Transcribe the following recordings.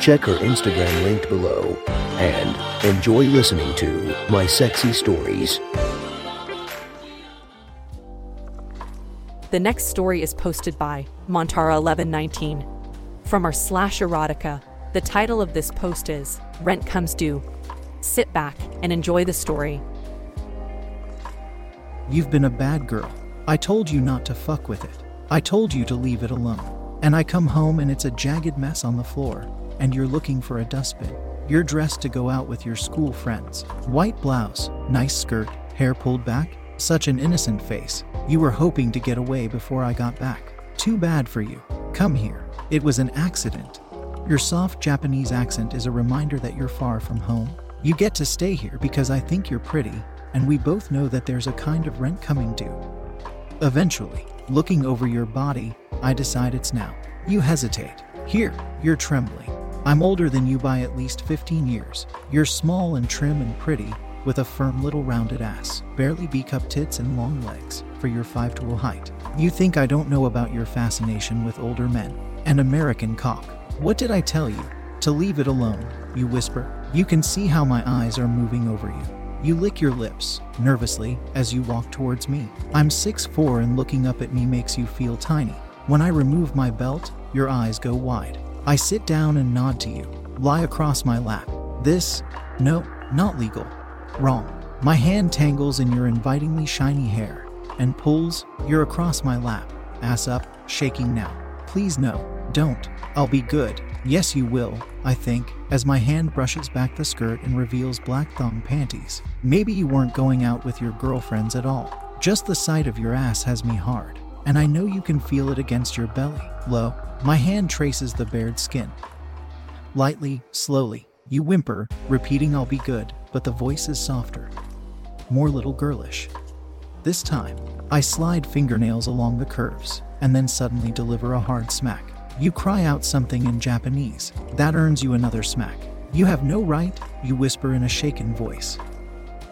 Check her Instagram linked below and enjoy listening to My Sexy Stories. The next story is posted by Montara1119. From our slash erotica, the title of this post is Rent Comes Due. Sit back and enjoy the story. You've been a bad girl. I told you not to fuck with it. I told you to leave it alone. And I come home and it's a jagged mess on the floor, and you're looking for a dustbin. You're dressed to go out with your school friends. White blouse, nice skirt, hair pulled back, such an innocent face. You were hoping to get away before I got back. Too bad for you. Come here. It was an accident. Your soft Japanese accent is a reminder that you're far from home. You get to stay here because I think you're pretty, and we both know that there's a kind of rent coming due. Eventually, looking over your body, I decide it's now. You hesitate. Here, you're trembling. I'm older than you by at least 15 years. You're small and trim and pretty, with a firm little rounded ass, barely B cup tits, and long legs for your 5 tool height. You think I don't know about your fascination with older men and American cock. What did I tell you? To leave it alone, you whisper. You can see how my eyes are moving over you. You lick your lips, nervously, as you walk towards me. I'm 6'4 and looking up at me makes you feel tiny. When I remove my belt, your eyes go wide. I sit down and nod to you. Lie across my lap. This, no, not legal. Wrong. My hand tangles in your invitingly shiny hair and pulls, you're across my lap. Ass up, shaking now. Please no, don't. I'll be good. Yes, you will, I think, as my hand brushes back the skirt and reveals black thong panties. Maybe you weren't going out with your girlfriends at all. Just the sight of your ass has me hard, and I know you can feel it against your belly. Lo, my hand traces the bared skin. Lightly, slowly, you whimper, repeating I'll be good, but the voice is softer, more little girlish. This time, I slide fingernails along the curves, and then suddenly deliver a hard smack. You cry out something in Japanese. That earns you another smack. You have no right, you whisper in a shaken voice.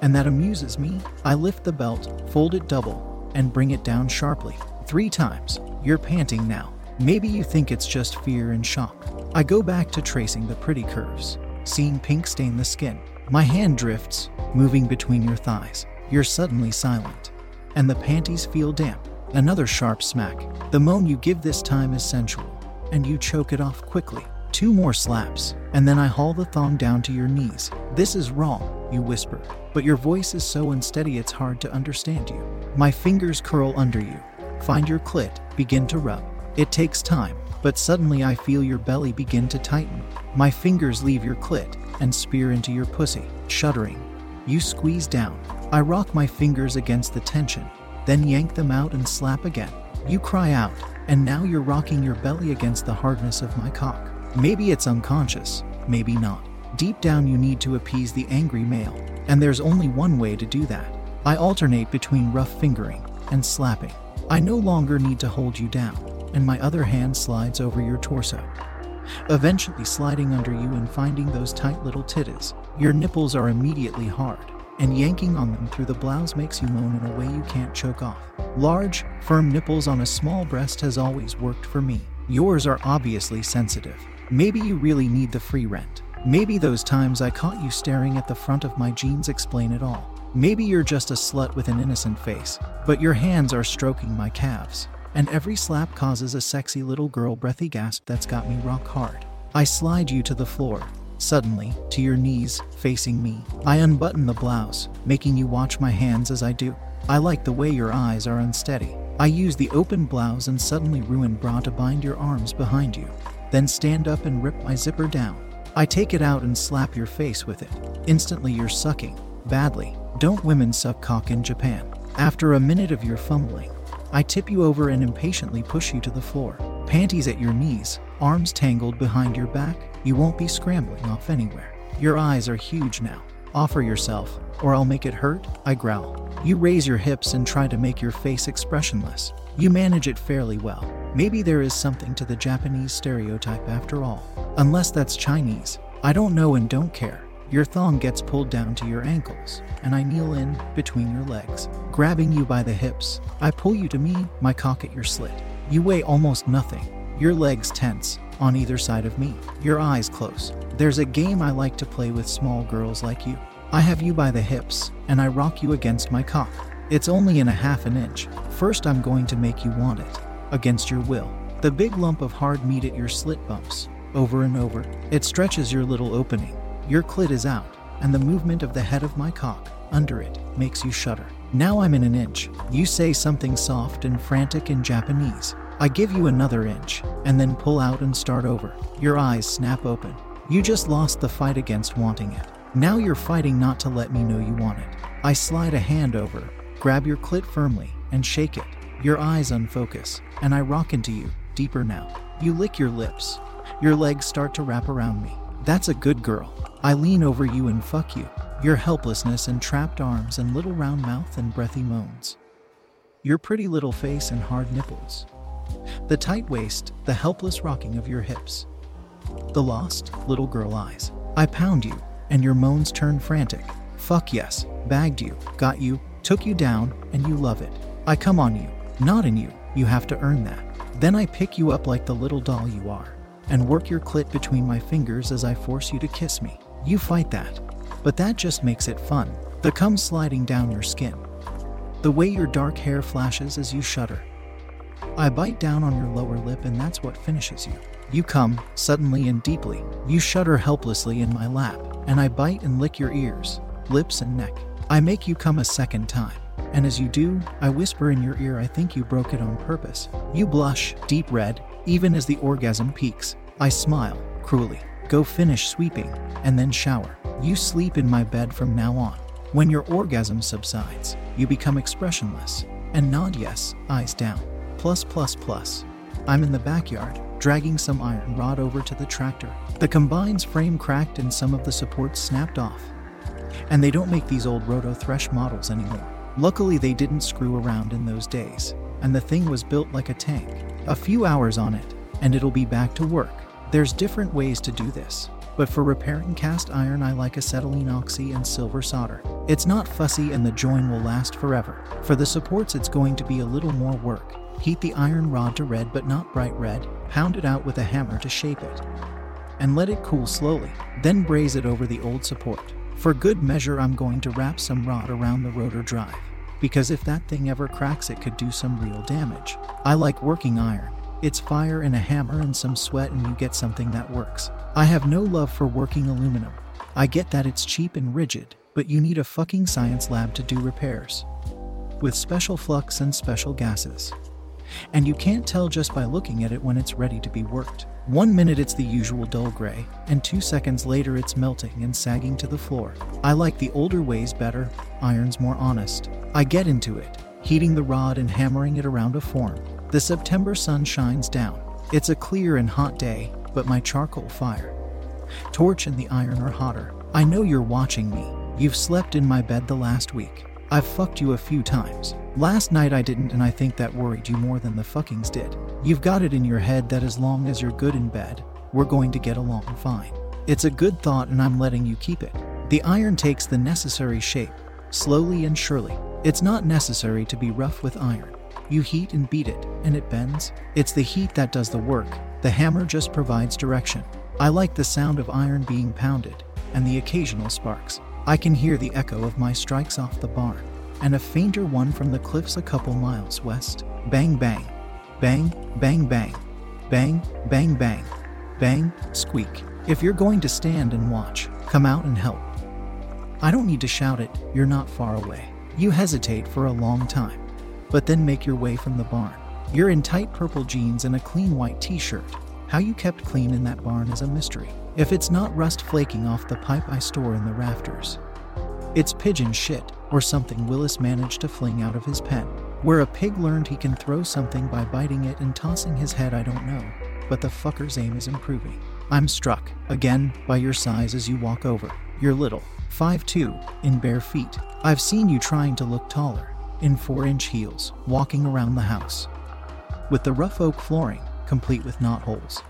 And that amuses me. I lift the belt, fold it double, and bring it down sharply. Three times. You're panting now. Maybe you think it's just fear and shock. I go back to tracing the pretty curves, seeing pink stain the skin. My hand drifts, moving between your thighs. You're suddenly silent, and the panties feel damp. Another sharp smack. The moan you give this time is sensual, and you choke it off quickly. Two more slaps, and then I haul the thong down to your knees. This is wrong, you whisper, but your voice is so unsteady it's hard to understand you. My fingers curl under you, find your clit, begin to rub. It takes time, but suddenly I feel your belly begin to tighten. My fingers leave your clit and spear into your pussy, shuddering. You squeeze down. I rock my fingers against the tension, then yank them out and slap again. You cry out, and now you're rocking your belly against the hardness of my cock. Maybe it's unconscious, maybe not. Deep down, you need to appease the angry male, and there's only one way to do that. I alternate between rough fingering and slapping. I no longer need to hold you down, and my other hand slides over your torso. Eventually, sliding under you and finding those tight little titties. Your nipples are immediately hard, and yanking on them through the blouse makes you moan in a way you can't choke off. Large, firm nipples on a small breast has always worked for me. Yours are obviously sensitive. Maybe you really need the free rent. Maybe those times I caught you staring at the front of my jeans explain it all. Maybe you're just a slut with an innocent face, but your hands are stroking my calves, and every slap causes a sexy little girl breathy gasp that's got me rock hard. I slide you to the floor, suddenly, to your knees, facing me. I unbutton the blouse, making you watch my hands as I do. I like the way your eyes are unsteady. I use the open blouse and suddenly ruined bra to bind your arms behind you, then stand up and rip my zipper down. I take it out and slap your face with it. Instantly, you're sucking. Badly. Don't women suck cock in Japan? After a minute of your fumbling, I tip you over and impatiently push you to the floor. Panties at your knees, arms tangled behind your back, you won't be scrambling off anywhere. Your eyes are huge now. Offer yourself, or I'll make it hurt, I growl. You raise your hips and try to make your face expressionless. You manage it fairly well. Maybe there is something to the Japanese stereotype after all. Unless that's Chinese. I don't know and don't care. Your thong gets pulled down to your ankles, and I kneel in between your legs, grabbing you by the hips. I pull you to me, my cock at your slit. You weigh almost nothing. Your legs tense on either side of me, your eyes close. There's a game I like to play with small girls like you. I have you by the hips, and I rock you against my cock. It's only in a half an inch. First, I'm going to make you want it, against your will. The big lump of hard meat at your slit bumps, over and over. It stretches your little opening. Your clit is out, and the movement of the head of my cock, under it, makes you shudder. Now I'm in an inch. You say something soft and frantic in Japanese. I give you another inch, and then pull out and start over. Your eyes snap open. You just lost the fight against wanting it. Now you're fighting not to let me know you want it. I slide a hand over, grab your clit firmly, and shake it. Your eyes unfocus, and I rock into you, deeper now. You lick your lips. Your legs start to wrap around me. That's a good girl. I lean over you and fuck you. Your helplessness and trapped arms and little round mouth and breathy moans. Your pretty little face and hard nipples. The tight waist, the helpless rocking of your hips. The lost, little girl eyes. I pound you, and your moans turn frantic. Fuck yes, bagged you, got you, took you down, and you love it. I come on you, not in you, you have to earn that. Then I pick you up like the little doll you are, and work your clit between my fingers as I force you to kiss me. You fight that. But that just makes it fun. The cum sliding down your skin. The way your dark hair flashes as you shudder. I bite down on your lower lip, and that's what finishes you. You come, suddenly and deeply. You shudder helplessly in my lap, and I bite and lick your ears, lips, and neck. I make you come a second time. And as you do, I whisper in your ear, I think you broke it on purpose. You blush, deep red, even as the orgasm peaks. I smile, cruelly. Go finish sweeping, and then shower. You sleep in my bed from now on. When your orgasm subsides, you become expressionless and nod yes, eyes down. Plus, plus, plus. I'm in the backyard, dragging some iron rod over to the tractor. The combine's frame cracked and some of the supports snapped off. And they don't make these old Roto Thresh models anymore. Luckily, they didn't screw around in those days, and the thing was built like a tank. A few hours on it, and it'll be back to work. There's different ways to do this, but for repairing cast iron, I like acetylene oxy and silver solder. It's not fussy and the join will last forever. For the supports, it's going to be a little more work. Heat the iron rod to red but not bright red, pound it out with a hammer to shape it, and let it cool slowly. Then braze it over the old support. For good measure, I'm going to wrap some rod around the rotor drive, because if that thing ever cracks, it could do some real damage. I like working iron. It's fire and a hammer and some sweat, and you get something that works. I have no love for working aluminum. I get that it's cheap and rigid, but you need a fucking science lab to do repairs. With special flux and special gases. And you can't tell just by looking at it when it's ready to be worked. One minute it's the usual dull gray, and two seconds later it's melting and sagging to the floor. I like the older ways better, iron's more honest. I get into it, heating the rod and hammering it around a form. The September sun shines down. It's a clear and hot day, but my charcoal fire, torch, and the iron are hotter. I know you're watching me. You've slept in my bed the last week. I've fucked you a few times. Last night I didn't, and I think that worried you more than the fuckings did. You've got it in your head that as long as you're good in bed, we're going to get along fine. It's a good thought, and I'm letting you keep it. The iron takes the necessary shape, slowly and surely. It's not necessary to be rough with iron. You heat and beat it, and it bends. It's the heat that does the work. The hammer just provides direction. I like the sound of iron being pounded, and the occasional sparks. I can hear the echo of my strikes off the barn, and a fainter one from the cliffs a couple miles west. Bang, bang. Bang, bang, bang. Bang, bang, bang. Bang, squeak. If you're going to stand and watch, come out and help. I don't need to shout it, you're not far away. You hesitate for a long time but then make your way from the barn. You're in tight purple jeans and a clean white t shirt. How you kept clean in that barn is a mystery. If it's not rust flaking off the pipe I store in the rafters, it's pigeon shit or something Willis managed to fling out of his pen. Where a pig learned he can throw something by biting it and tossing his head, I don't know, but the fucker's aim is improving. I'm struck, again, by your size as you walk over. You're little, 5'2, in bare feet. I've seen you trying to look taller, in 4 inch heels, walking around the house. With the rough oak flooring, complete with knot holes.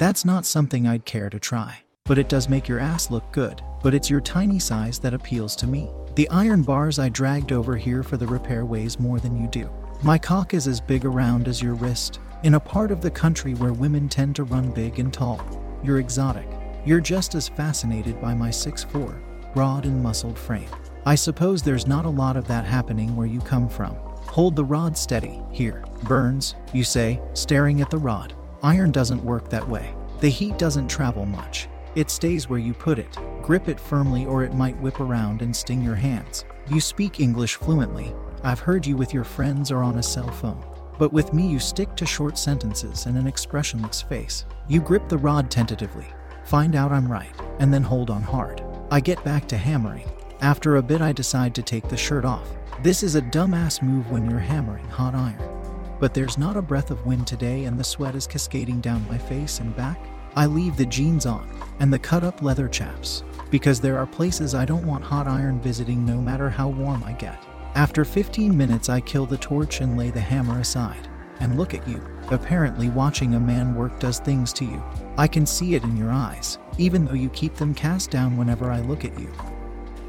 That's not something I'd care to try, but it does make your ass look good. But it's your tiny size that appeals to me. The iron bars I dragged over here for the repair weighs more than you do. My cock is as big around as your wrist, in a part of the country where women tend to run big and tall. You're exotic. You're just as fascinated by my 6'4, broad and muscled frame. I suppose there's not a lot of that happening where you come from. Hold the rod steady, here. Burns, you say, staring at the rod. Iron doesn't work that way. The heat doesn't travel much. It stays where you put it. Grip it firmly or it might whip around and sting your hands. You speak English fluently. I've heard you with your friends or on a cell phone. But with me, you stick to short sentences and an expressionless face. You grip the rod tentatively, find out I'm right, and then hold on hard. I get back to hammering. After a bit, I decide to take the shirt off. This is a dumbass move when you're hammering hot iron. But there's not a breath of wind today, and the sweat is cascading down my face and back. I leave the jeans on and the cut up leather chaps because there are places I don't want hot iron visiting no matter how warm I get. After 15 minutes, I kill the torch and lay the hammer aside and look at you. Apparently, watching a man work does things to you. I can see it in your eyes, even though you keep them cast down whenever I look at you.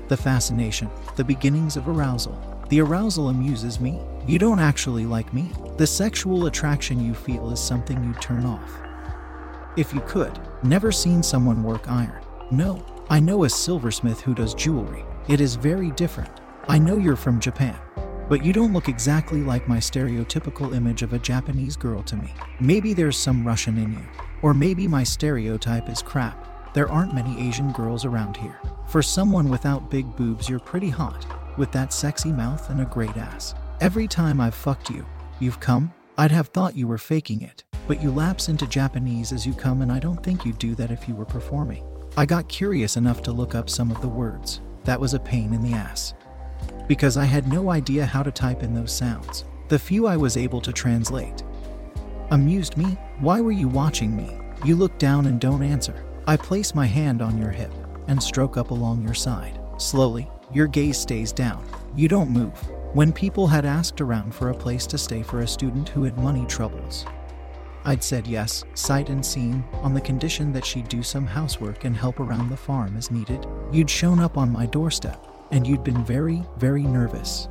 The fascination, the beginnings of arousal. The arousal amuses me. You don't actually like me. The sexual attraction you feel is something you turn off. If you could, never seen someone work iron. No, I know a silversmith who does jewelry. It is very different. I know you're from Japan, but you don't look exactly like my stereotypical image of a Japanese girl to me. Maybe there's some Russian in you, or maybe my stereotype is crap. There aren't many Asian girls around here. For someone without big boobs, you're pretty hot, with that sexy mouth and a great ass. Every time I've fucked you, you've come? I'd have thought you were faking it, but you lapse into Japanese as you come, and I don't think you'd do that if you were performing. I got curious enough to look up some of the words. That was a pain in the ass. Because I had no idea how to type in those sounds. The few I was able to translate. Amused me? Why were you watching me? You look down and don't answer. I place my hand on your hip and stroke up along your side. Slowly, your gaze stays down. You don't move. When people had asked around for a place to stay for a student who had money troubles, I'd said yes, sight unseen, on the condition that she'd do some housework and help around the farm as needed. You'd shown up on my doorstep, and you'd been very, very nervous.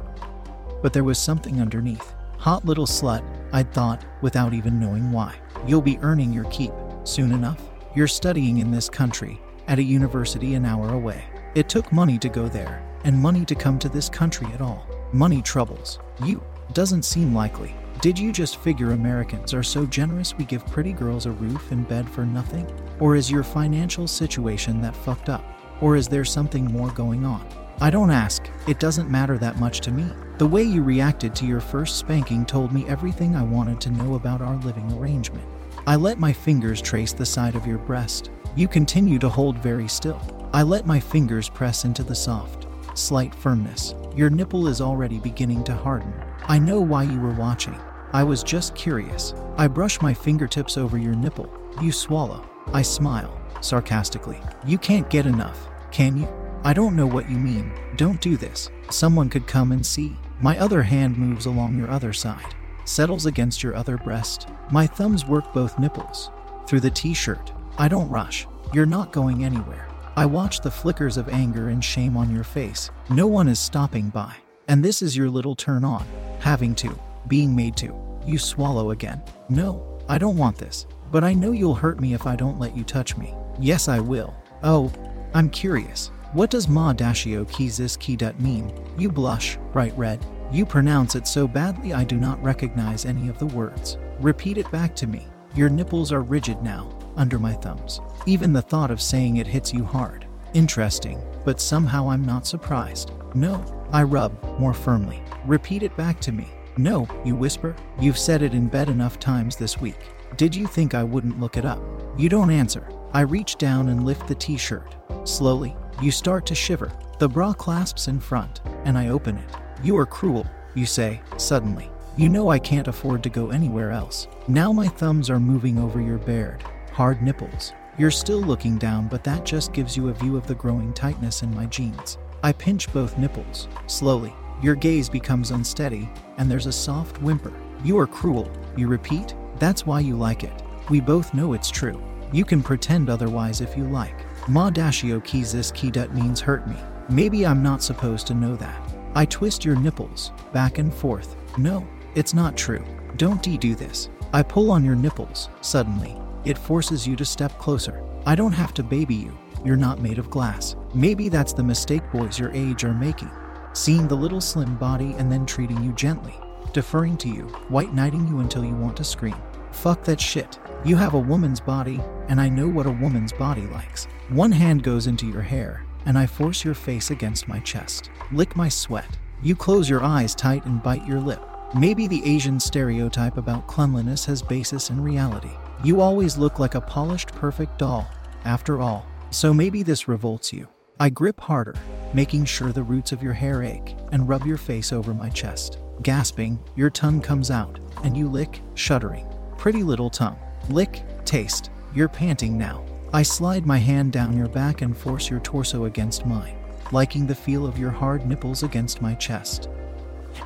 But there was something underneath. Hot little slut, I'd thought, without even knowing why. You'll be earning your keep soon enough. You're studying in this country, at a university an hour away. It took money to go there, and money to come to this country at all. Money troubles. You. Doesn't seem likely. Did you just figure Americans are so generous we give pretty girls a roof and bed for nothing? Or is your financial situation that fucked up? Or is there something more going on? I don't ask, it doesn't matter that much to me. The way you reacted to your first spanking told me everything I wanted to know about our living arrangement. I let my fingers trace the side of your breast. You continue to hold very still. I let my fingers press into the soft, slight firmness. Your nipple is already beginning to harden. I know why you were watching. I was just curious. I brush my fingertips over your nipple. You swallow. I smile, sarcastically. You can't get enough, can you? I don't know what you mean. Don't do this. Someone could come and see. My other hand moves along your other side, settles against your other breast. My thumbs work both nipples. Through the t shirt. I don't rush. You're not going anywhere. I watch the flickers of anger and shame on your face. No one is stopping by. And this is your little turn on. Having to being made to. You swallow again. No, I don't want this. But I know you'll hurt me if I don't let you touch me. Yes, I will. Oh, I'm curious. What does ma dashio kizis kidut mean? You blush, bright red. You pronounce it so badly I do not recognize any of the words. Repeat it back to me. Your nipples are rigid now, under my thumbs. Even the thought of saying it hits you hard. Interesting, but somehow I'm not surprised. No, I rub, more firmly. Repeat it back to me. No, you whisper. You've said it in bed enough times this week. Did you think I wouldn't look it up? You don't answer. I reach down and lift the t shirt. Slowly, you start to shiver. The bra clasps in front, and I open it. You are cruel, you say, suddenly. You know I can't afford to go anywhere else. Now my thumbs are moving over your bared, hard nipples. You're still looking down, but that just gives you a view of the growing tightness in my jeans. I pinch both nipples, slowly. Your gaze becomes unsteady, and there's a soft whimper. You are cruel, you repeat? That's why you like it. We both know it's true. You can pretend otherwise if you like. Ma dashio kizis kidut means hurt me. Maybe I'm not supposed to know that. I twist your nipples, back and forth. No, it's not true. Don't de do this. I pull on your nipples, suddenly. It forces you to step closer. I don't have to baby you. You're not made of glass. Maybe that's the mistake boys your age are making. Seeing the little slim body and then treating you gently, deferring to you, white knighting you until you want to scream. Fuck that shit. You have a woman's body, and I know what a woman's body likes. One hand goes into your hair, and I force your face against my chest. Lick my sweat. You close your eyes tight and bite your lip. Maybe the Asian stereotype about cleanliness has basis in reality. You always look like a polished, perfect doll, after all. So maybe this revolts you. I grip harder, making sure the roots of your hair ache, and rub your face over my chest. Gasping, your tongue comes out, and you lick, shuddering. Pretty little tongue. Lick, taste. You're panting now. I slide my hand down your back and force your torso against mine, liking the feel of your hard nipples against my chest,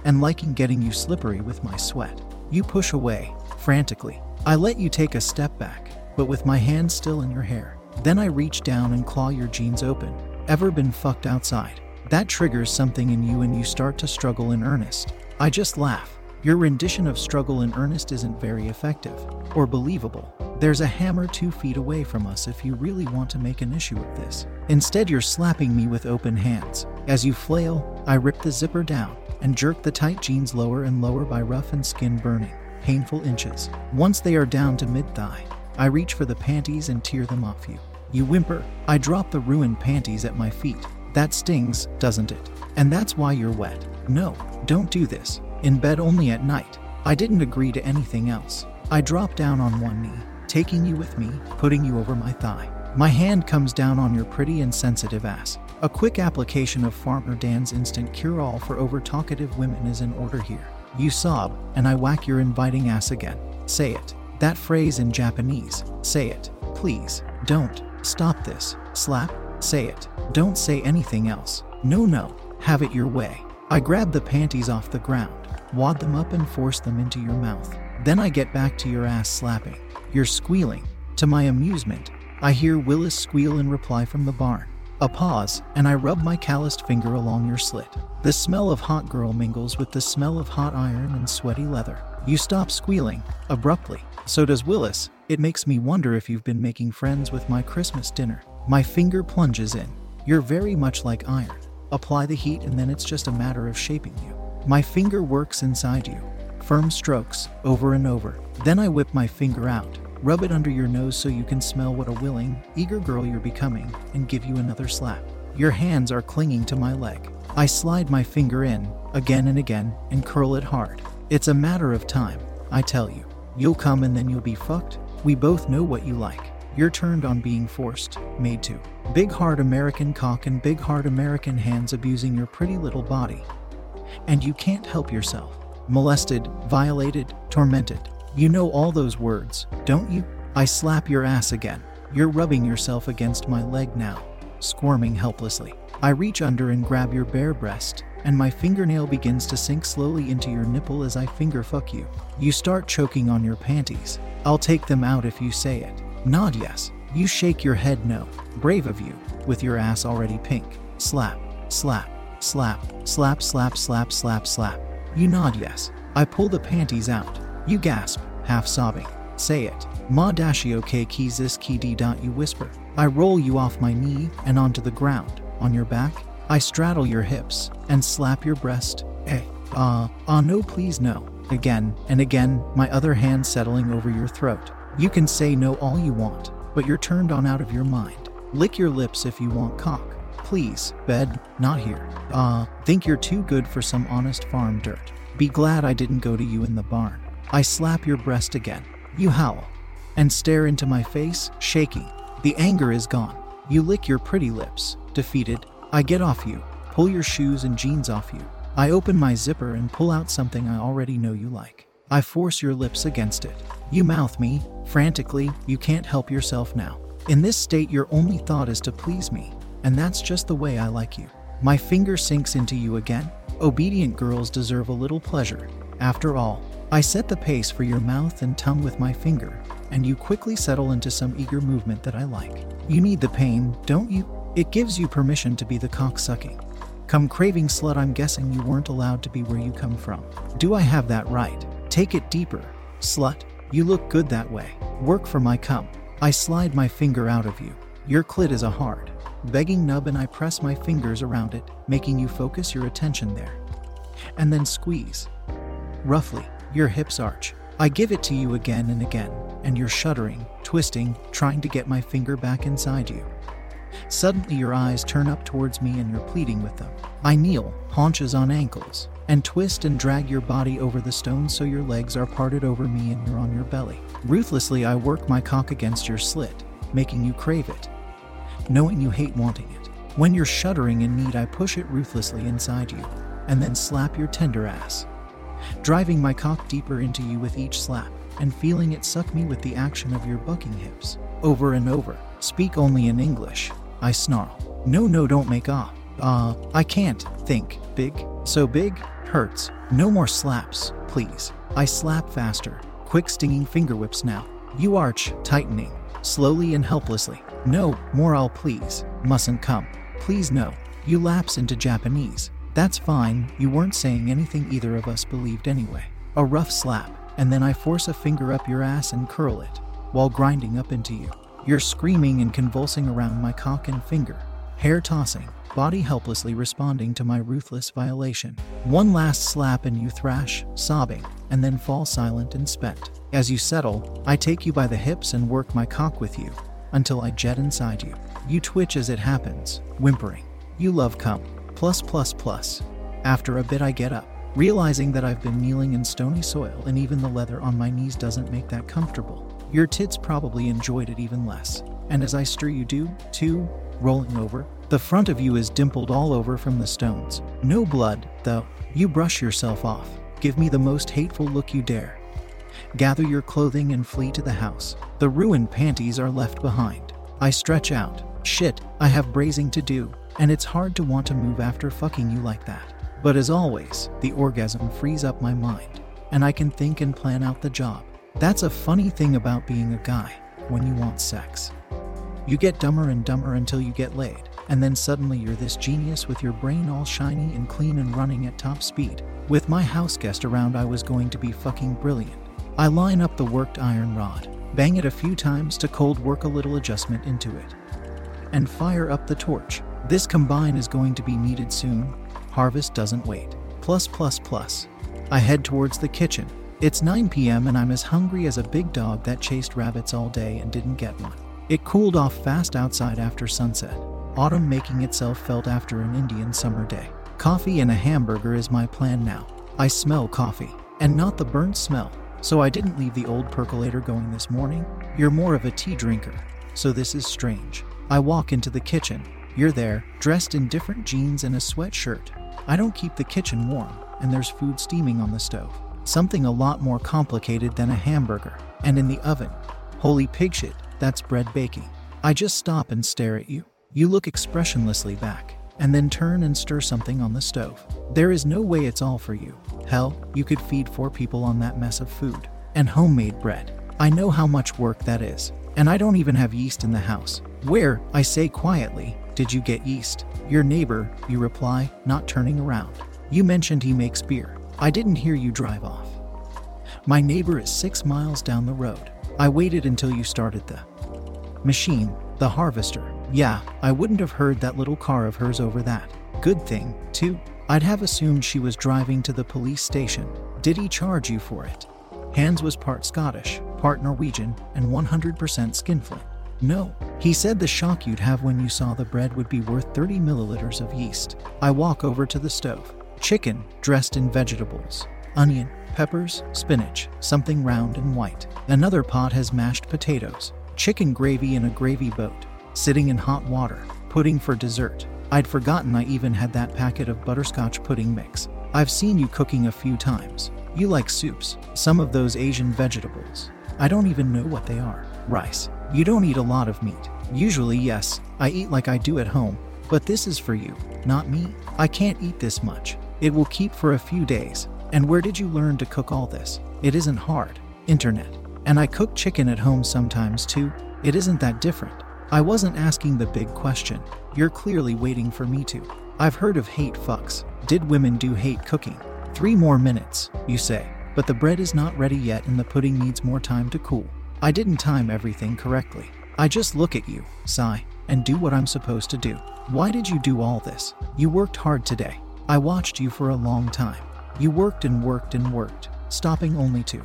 and liking getting you slippery with my sweat. You push away, frantically. I let you take a step back, but with my hand still in your hair. Then I reach down and claw your jeans open. Ever been fucked outside? That triggers something in you and you start to struggle in earnest. I just laugh. Your rendition of struggle in earnest isn't very effective or believable. There's a hammer two feet away from us if you really want to make an issue of this. Instead, you're slapping me with open hands. As you flail, I rip the zipper down and jerk the tight jeans lower and lower by rough and skin burning, painful inches. Once they are down to mid thigh, I reach for the panties and tear them off you. You whimper. I drop the ruined panties at my feet. That stings, doesn't it? And that's why you're wet. No, don't do this. In bed only at night. I didn't agree to anything else. I drop down on one knee, taking you with me, putting you over my thigh. My hand comes down on your pretty and sensitive ass. A quick application of Farmer Dan's instant cure all for over talkative women is in order here. You sob, and I whack your inviting ass again. Say it. That phrase in Japanese. Say it. Please. Don't. Stop this. Slap. Say it. Don't say anything else. No, no. Have it your way. I grab the panties off the ground, wad them up, and force them into your mouth. Then I get back to your ass slapping. You're squealing. To my amusement, I hear Willis squeal in reply from the barn. A pause, and I rub my calloused finger along your slit. The smell of hot girl mingles with the smell of hot iron and sweaty leather. You stop squealing, abruptly. So does Willis. It makes me wonder if you've been making friends with my Christmas dinner. My finger plunges in. You're very much like iron. Apply the heat, and then it's just a matter of shaping you. My finger works inside you. Firm strokes, over and over. Then I whip my finger out, rub it under your nose so you can smell what a willing, eager girl you're becoming, and give you another slap. Your hands are clinging to my leg. I slide my finger in, again and again, and curl it hard. It's a matter of time, I tell you. You'll come and then you'll be fucked. We both know what you like. You're turned on being forced, made to. Big hard American cock and big hard American hands abusing your pretty little body. And you can't help yourself. Molested, violated, tormented. You know all those words, don't you? I slap your ass again. You're rubbing yourself against my leg now, squirming helplessly. I reach under and grab your bare breast, and my fingernail begins to sink slowly into your nipple as I finger fuck you. You start choking on your panties. I'll take them out if you say it. Nod yes. You shake your head no. Brave of you, with your ass already pink. Slap, slap, slap, slap, slap, slap, slap, slap. You nod yes. I pull the panties out. You gasp, half sobbing. Say it. Ma dashi okay keys this key d dot you whisper. I roll you off my knee and onto the ground. On your back, I straddle your hips and slap your breast. Eh, ah, uh, ah, uh, no, please, no. Again and again, my other hand settling over your throat. You can say no all you want, but you're turned on out of your mind. Lick your lips if you want cock. Please, bed, not here. Ah, uh, think you're too good for some honest farm dirt. Be glad I didn't go to you in the barn. I slap your breast again. You howl and stare into my face, shaking. The anger is gone. You lick your pretty lips, defeated. I get off you, pull your shoes and jeans off you. I open my zipper and pull out something I already know you like. I force your lips against it. You mouth me, frantically, you can't help yourself now. In this state, your only thought is to please me, and that's just the way I like you. My finger sinks into you again. Obedient girls deserve a little pleasure. After all, I set the pace for your mouth and tongue with my finger, and you quickly settle into some eager movement that I like. You need the pain, don't you? It gives you permission to be the cock sucking. Come craving slut, I'm guessing you weren't allowed to be where you come from. Do I have that right? Take it deeper. Slut, you look good that way. Work for my cum. I slide my finger out of you. Your clit is a hard, begging nub, and I press my fingers around it, making you focus your attention there. And then squeeze. Roughly, your hips arch. I give it to you again and again, and you're shuddering, twisting, trying to get my finger back inside you. Suddenly, your eyes turn up towards me and you're pleading with them. I kneel, haunches on ankles, and twist and drag your body over the stones so your legs are parted over me and you're on your belly. Ruthlessly, I work my cock against your slit, making you crave it, knowing you hate wanting it. When you're shuddering in need, I push it ruthlessly inside you, and then slap your tender ass, driving my cock deeper into you with each slap, and feeling it suck me with the action of your bucking hips. Over and over, speak only in English. I snarl. No, no, don't make off. Uh, I can't think. Big? So big? Hurts. No more slaps, please. I slap faster. Quick stinging finger whips now. You arch, tightening, slowly and helplessly. No, more I'll please. Mustn't come. Please no. You lapse into Japanese. That's fine, you weren't saying anything either of us believed anyway. A rough slap, and then I force a finger up your ass and curl it, while grinding up into you. You're screaming and convulsing around my cock and finger, hair tossing, body helplessly responding to my ruthless violation. One last slap and you thrash, sobbing, and then fall silent and spent. As you settle, I take you by the hips and work my cock with you until I jet inside you. You twitch as it happens, whimpering. You love cum. Plus, plus, plus. After a bit, I get up, realizing that I've been kneeling in stony soil and even the leather on my knees doesn't make that comfortable. Your tits probably enjoyed it even less. And as I stir you do, too, rolling over, the front of you is dimpled all over from the stones. No blood, though. You brush yourself off. Give me the most hateful look you dare. Gather your clothing and flee to the house. The ruined panties are left behind. I stretch out. Shit, I have brazing to do, and it's hard to want to move after fucking you like that. But as always, the orgasm frees up my mind, and I can think and plan out the job. That's a funny thing about being a guy when you want sex. You get dumber and dumber until you get laid, and then suddenly you're this genius with your brain all shiny and clean and running at top speed. With my house guest around, I was going to be fucking brilliant. I line up the worked iron rod, bang it a few times to cold work a little adjustment into it, and fire up the torch. This combine is going to be needed soon. Harvest doesn't wait. Plus, plus, plus. I head towards the kitchen. It's 9 p.m. and I'm as hungry as a big dog that chased rabbits all day and didn't get one. It cooled off fast outside after sunset, autumn making itself felt after an Indian summer day. Coffee and a hamburger is my plan now. I smell coffee, and not the burnt smell, so I didn't leave the old percolator going this morning. You're more of a tea drinker, so this is strange. I walk into the kitchen. You're there, dressed in different jeans and a sweatshirt. I don't keep the kitchen warm, and there's food steaming on the stove. Something a lot more complicated than a hamburger. And in the oven. Holy pig shit, that's bread baking. I just stop and stare at you. You look expressionlessly back, and then turn and stir something on the stove. There is no way it's all for you. Hell, you could feed four people on that mess of food. And homemade bread. I know how much work that is. And I don't even have yeast in the house. Where, I say quietly, did you get yeast? Your neighbor, you reply, not turning around. You mentioned he makes beer. I didn't hear you drive off. My neighbor is six miles down the road. I waited until you started the machine, the harvester. Yeah, I wouldn't have heard that little car of hers over that. Good thing, too. I'd have assumed she was driving to the police station. Did he charge you for it? Hans was part Scottish, part Norwegian, and 100% skinflint. No. He said the shock you'd have when you saw the bread would be worth 30 milliliters of yeast. I walk over to the stove. Chicken, dressed in vegetables. Onion, peppers, spinach, something round and white. Another pot has mashed potatoes. Chicken gravy in a gravy boat. Sitting in hot water. Pudding for dessert. I'd forgotten I even had that packet of butterscotch pudding mix. I've seen you cooking a few times. You like soups, some of those Asian vegetables. I don't even know what they are. Rice. You don't eat a lot of meat. Usually, yes, I eat like I do at home, but this is for you, not me. I can't eat this much. It will keep for a few days. And where did you learn to cook all this? It isn't hard. Internet. And I cook chicken at home sometimes too. It isn't that different. I wasn't asking the big question. You're clearly waiting for me to. I've heard of hate fucks. Did women do hate cooking? Three more minutes, you say. But the bread is not ready yet and the pudding needs more time to cool. I didn't time everything correctly. I just look at you, sigh, and do what I'm supposed to do. Why did you do all this? You worked hard today. I watched you for a long time. You worked and worked and worked, stopping only to.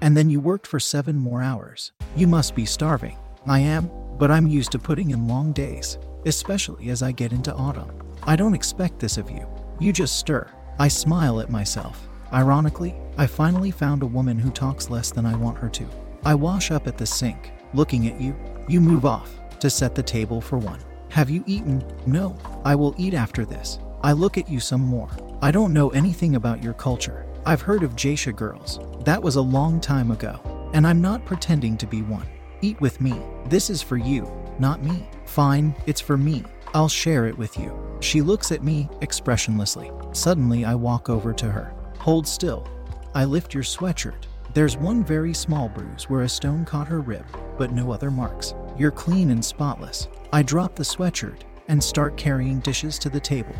And then you worked for seven more hours. You must be starving. I am, but I'm used to putting in long days, especially as I get into autumn. I don't expect this of you. You just stir. I smile at myself. Ironically, I finally found a woman who talks less than I want her to. I wash up at the sink, looking at you. You move off to set the table for one. Have you eaten? No. I will eat after this. I look at you some more. I don't know anything about your culture. I've heard of geisha girls. That was a long time ago. And I'm not pretending to be one. Eat with me. This is for you, not me. Fine, it's for me. I'll share it with you. She looks at me expressionlessly. Suddenly, I walk over to her. Hold still. I lift your sweatshirt. There's one very small bruise where a stone caught her rib, but no other marks. You're clean and spotless. I drop the sweatshirt and start carrying dishes to the table.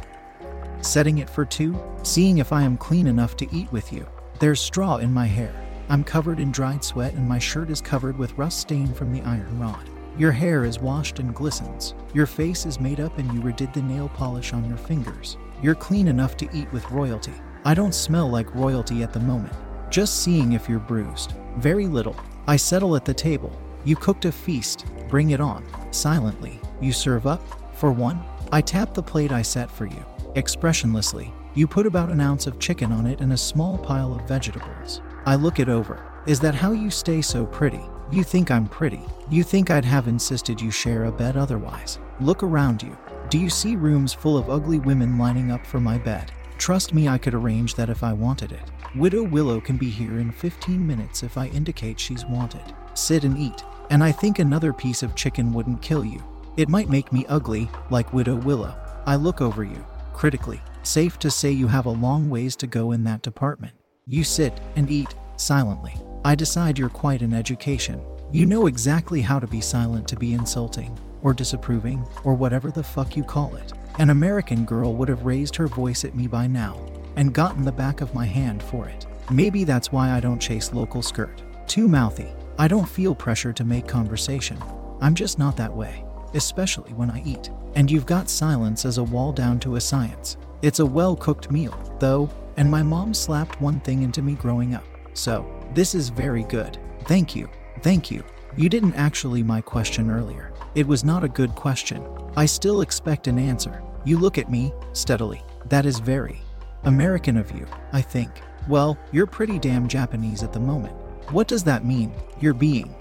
Setting it for two, seeing if I am clean enough to eat with you. There's straw in my hair. I'm covered in dried sweat and my shirt is covered with rust stain from the iron rod. Your hair is washed and glistens. Your face is made up and you redid the nail polish on your fingers. You're clean enough to eat with royalty. I don't smell like royalty at the moment. Just seeing if you're bruised. Very little. I settle at the table. You cooked a feast. Bring it on. Silently. You serve up. For one, I tap the plate I set for you. Expressionlessly, you put about an ounce of chicken on it and a small pile of vegetables. I look it over. Is that how you stay so pretty? You think I'm pretty. You think I'd have insisted you share a bed otherwise. Look around you. Do you see rooms full of ugly women lining up for my bed? Trust me, I could arrange that if I wanted it. Widow Willow can be here in 15 minutes if I indicate she's wanted. Sit and eat. And I think another piece of chicken wouldn't kill you. It might make me ugly, like Widow Willow. I look over you, critically. Safe to say you have a long ways to go in that department. You sit and eat, silently. I decide you're quite an education. You know exactly how to be silent to be insulting, or disapproving, or whatever the fuck you call it. An American girl would have raised her voice at me by now and gotten the back of my hand for it. Maybe that's why I don't chase local skirt. Too mouthy. I don't feel pressure to make conversation. I'm just not that way, especially when I eat. And you've got silence as a wall down to a science. It's a well cooked meal, though, and my mom slapped one thing into me growing up. So, this is very good. Thank you. Thank you. You didn't actually my question earlier. It was not a good question. I still expect an answer. You look at me, steadily. That is very American of you, I think. Well, you're pretty damn Japanese at the moment. What does that mean? You're being.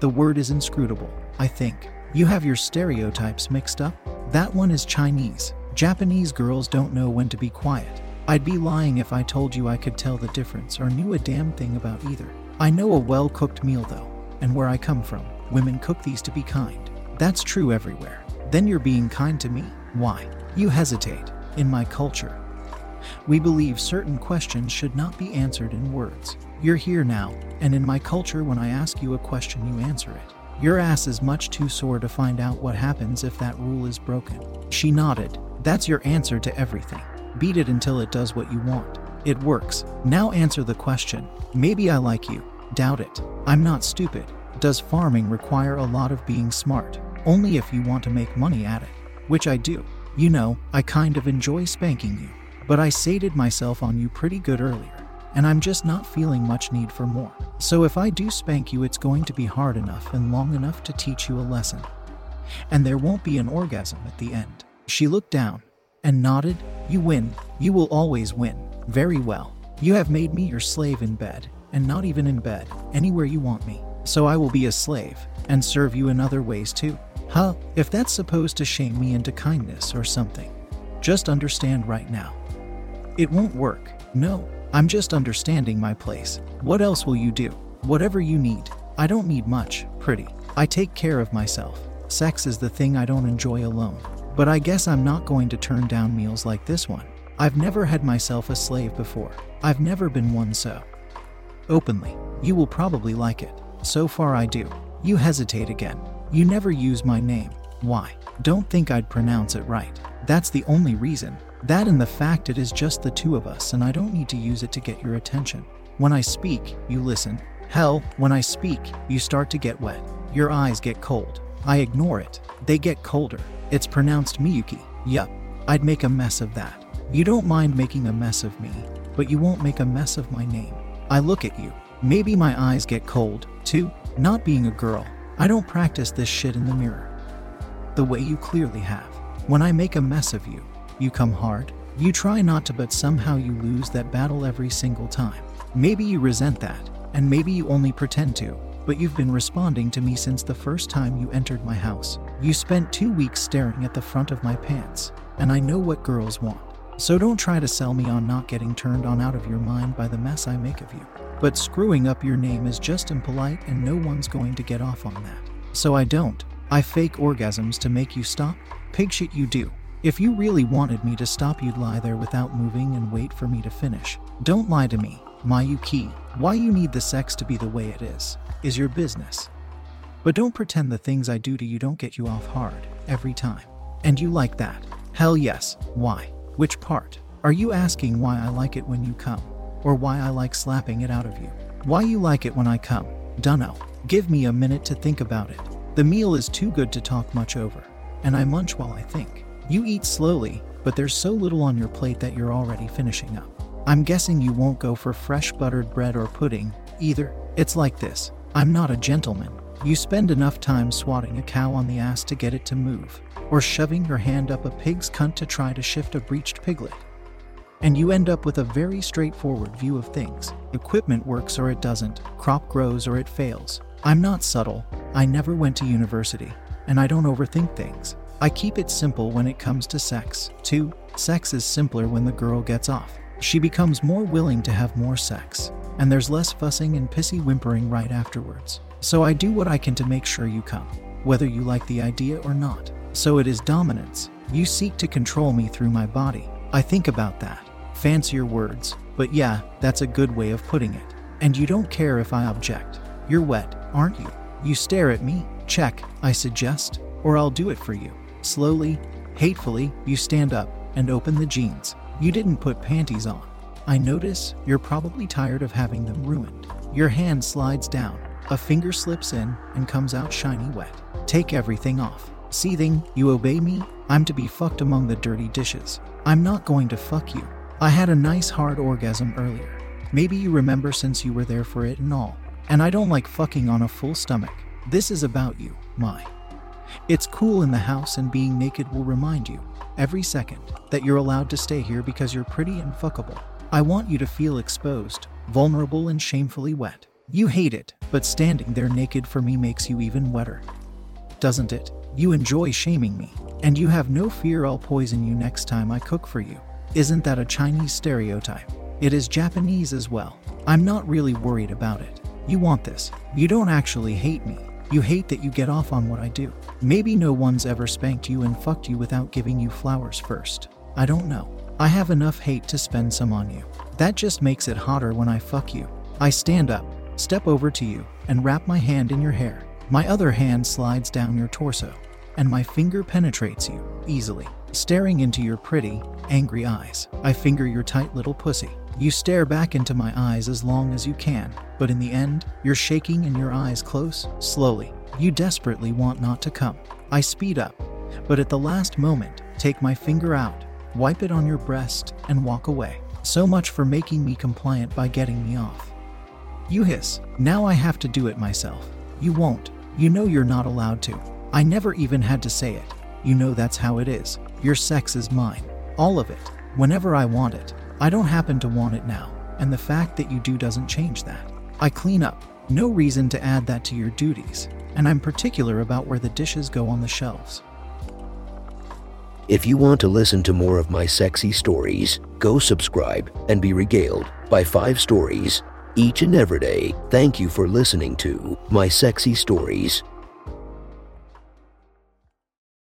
The word is inscrutable, I think. You have your stereotypes mixed up. That one is Chinese. Japanese girls don't know when to be quiet. I'd be lying if I told you I could tell the difference or knew a damn thing about either. I know a well cooked meal though, and where I come from, women cook these to be kind. That's true everywhere. Then you're being kind to me? Why? You hesitate. In my culture, we believe certain questions should not be answered in words. You're here now, and in my culture, when I ask you a question, you answer it. Your ass is much too sore to find out what happens if that rule is broken. She nodded. That's your answer to everything. Beat it until it does what you want. It works. Now answer the question. Maybe I like you. Doubt it. I'm not stupid. Does farming require a lot of being smart? Only if you want to make money at it. Which I do. You know, I kind of enjoy spanking you. But I sated myself on you pretty good earlier, and I'm just not feeling much need for more. So if I do spank you, it's going to be hard enough and long enough to teach you a lesson. And there won't be an orgasm at the end. She looked down and nodded. You win. You will always win. Very well. You have made me your slave in bed, and not even in bed, anywhere you want me. So I will be a slave and serve you in other ways too. Huh, if that's supposed to shame me into kindness or something. Just understand right now. It won't work. No, I'm just understanding my place. What else will you do? Whatever you need. I don't need much, pretty. I take care of myself. Sex is the thing I don't enjoy alone. But I guess I'm not going to turn down meals like this one. I've never had myself a slave before. I've never been one so. Openly, you will probably like it. So far, I do. You hesitate again. You never use my name. Why? Don't think I'd pronounce it right. That's the only reason. That and the fact it is just the two of us, and I don't need to use it to get your attention. When I speak, you listen. Hell, when I speak, you start to get wet. Your eyes get cold. I ignore it. They get colder. It's pronounced Miyuki. Yup, I'd make a mess of that. You don't mind making a mess of me, but you won't make a mess of my name. I look at you. Maybe my eyes get cold, too. Not being a girl, I don't practice this shit in the mirror. The way you clearly have. When I make a mess of you, you come hard. You try not to, but somehow you lose that battle every single time. Maybe you resent that, and maybe you only pretend to, but you've been responding to me since the first time you entered my house. You spent two weeks staring at the front of my pants, and I know what girls want. So don't try to sell me on not getting turned on out of your mind by the mess I make of you. But screwing up your name is just impolite and no one's going to get off on that. So I don't. I fake orgasms to make you stop. Pig shit you do. If you really wanted me to stop, you'd lie there without moving and wait for me to finish. Don't lie to me, Mayuki. Why you need the sex to be the way it is, is your business. But don't pretend the things I do to you don't get you off hard, every time. And you like that. Hell yes. Why? Which part? Are you asking why I like it when you come? Or why I like slapping it out of you? Why you like it when I come? Dunno. Give me a minute to think about it. The meal is too good to talk much over, and I munch while I think. You eat slowly, but there's so little on your plate that you're already finishing up. I'm guessing you won't go for fresh buttered bread or pudding, either. It's like this I'm not a gentleman. You spend enough time swatting a cow on the ass to get it to move or shoving your hand up a pig's cunt to try to shift a breached piglet. And you end up with a very straightforward view of things. Equipment works or it doesn't, crop grows or it fails. I'm not subtle, I never went to university, and I don't overthink things. I keep it simple when it comes to sex. 2. Sex is simpler when the girl gets off. She becomes more willing to have more sex, and there's less fussing and pissy whimpering right afterwards. So I do what I can to make sure you come, whether you like the idea or not. So it is dominance. You seek to control me through my body. I think about that. Fancier words, but yeah, that's a good way of putting it. And you don't care if I object. You're wet, aren't you? You stare at me. Check, I suggest, or I'll do it for you. Slowly, hatefully, you stand up and open the jeans. You didn't put panties on. I notice you're probably tired of having them ruined. Your hand slides down, a finger slips in and comes out shiny wet. Take everything off. Seething, you obey me? I'm to be fucked among the dirty dishes. I'm not going to fuck you. I had a nice hard orgasm earlier. Maybe you remember since you were there for it and all. And I don't like fucking on a full stomach. This is about you, my. It's cool in the house, and being naked will remind you, every second, that you're allowed to stay here because you're pretty and fuckable. I want you to feel exposed, vulnerable, and shamefully wet. You hate it, but standing there naked for me makes you even wetter. Doesn't it? You enjoy shaming me, and you have no fear I'll poison you next time I cook for you. Isn't that a Chinese stereotype? It is Japanese as well. I'm not really worried about it. You want this. You don't actually hate me. You hate that you get off on what I do. Maybe no one's ever spanked you and fucked you without giving you flowers first. I don't know. I have enough hate to spend some on you. That just makes it hotter when I fuck you. I stand up, step over to you, and wrap my hand in your hair. My other hand slides down your torso, and my finger penetrates you easily. Staring into your pretty, angry eyes, I finger your tight little pussy. You stare back into my eyes as long as you can, but in the end, you're shaking and your eyes close, slowly. You desperately want not to come. I speed up, but at the last moment, take my finger out, wipe it on your breast, and walk away. So much for making me compliant by getting me off. You hiss, now I have to do it myself. You won't. You know you're not allowed to. I never even had to say it. You know that's how it is. Your sex is mine. All of it. Whenever I want it. I don't happen to want it now. And the fact that you do doesn't change that. I clean up. No reason to add that to your duties. And I'm particular about where the dishes go on the shelves. If you want to listen to more of my sexy stories, go subscribe and be regaled by five stories each and every day. Thank you for listening to my sexy stories.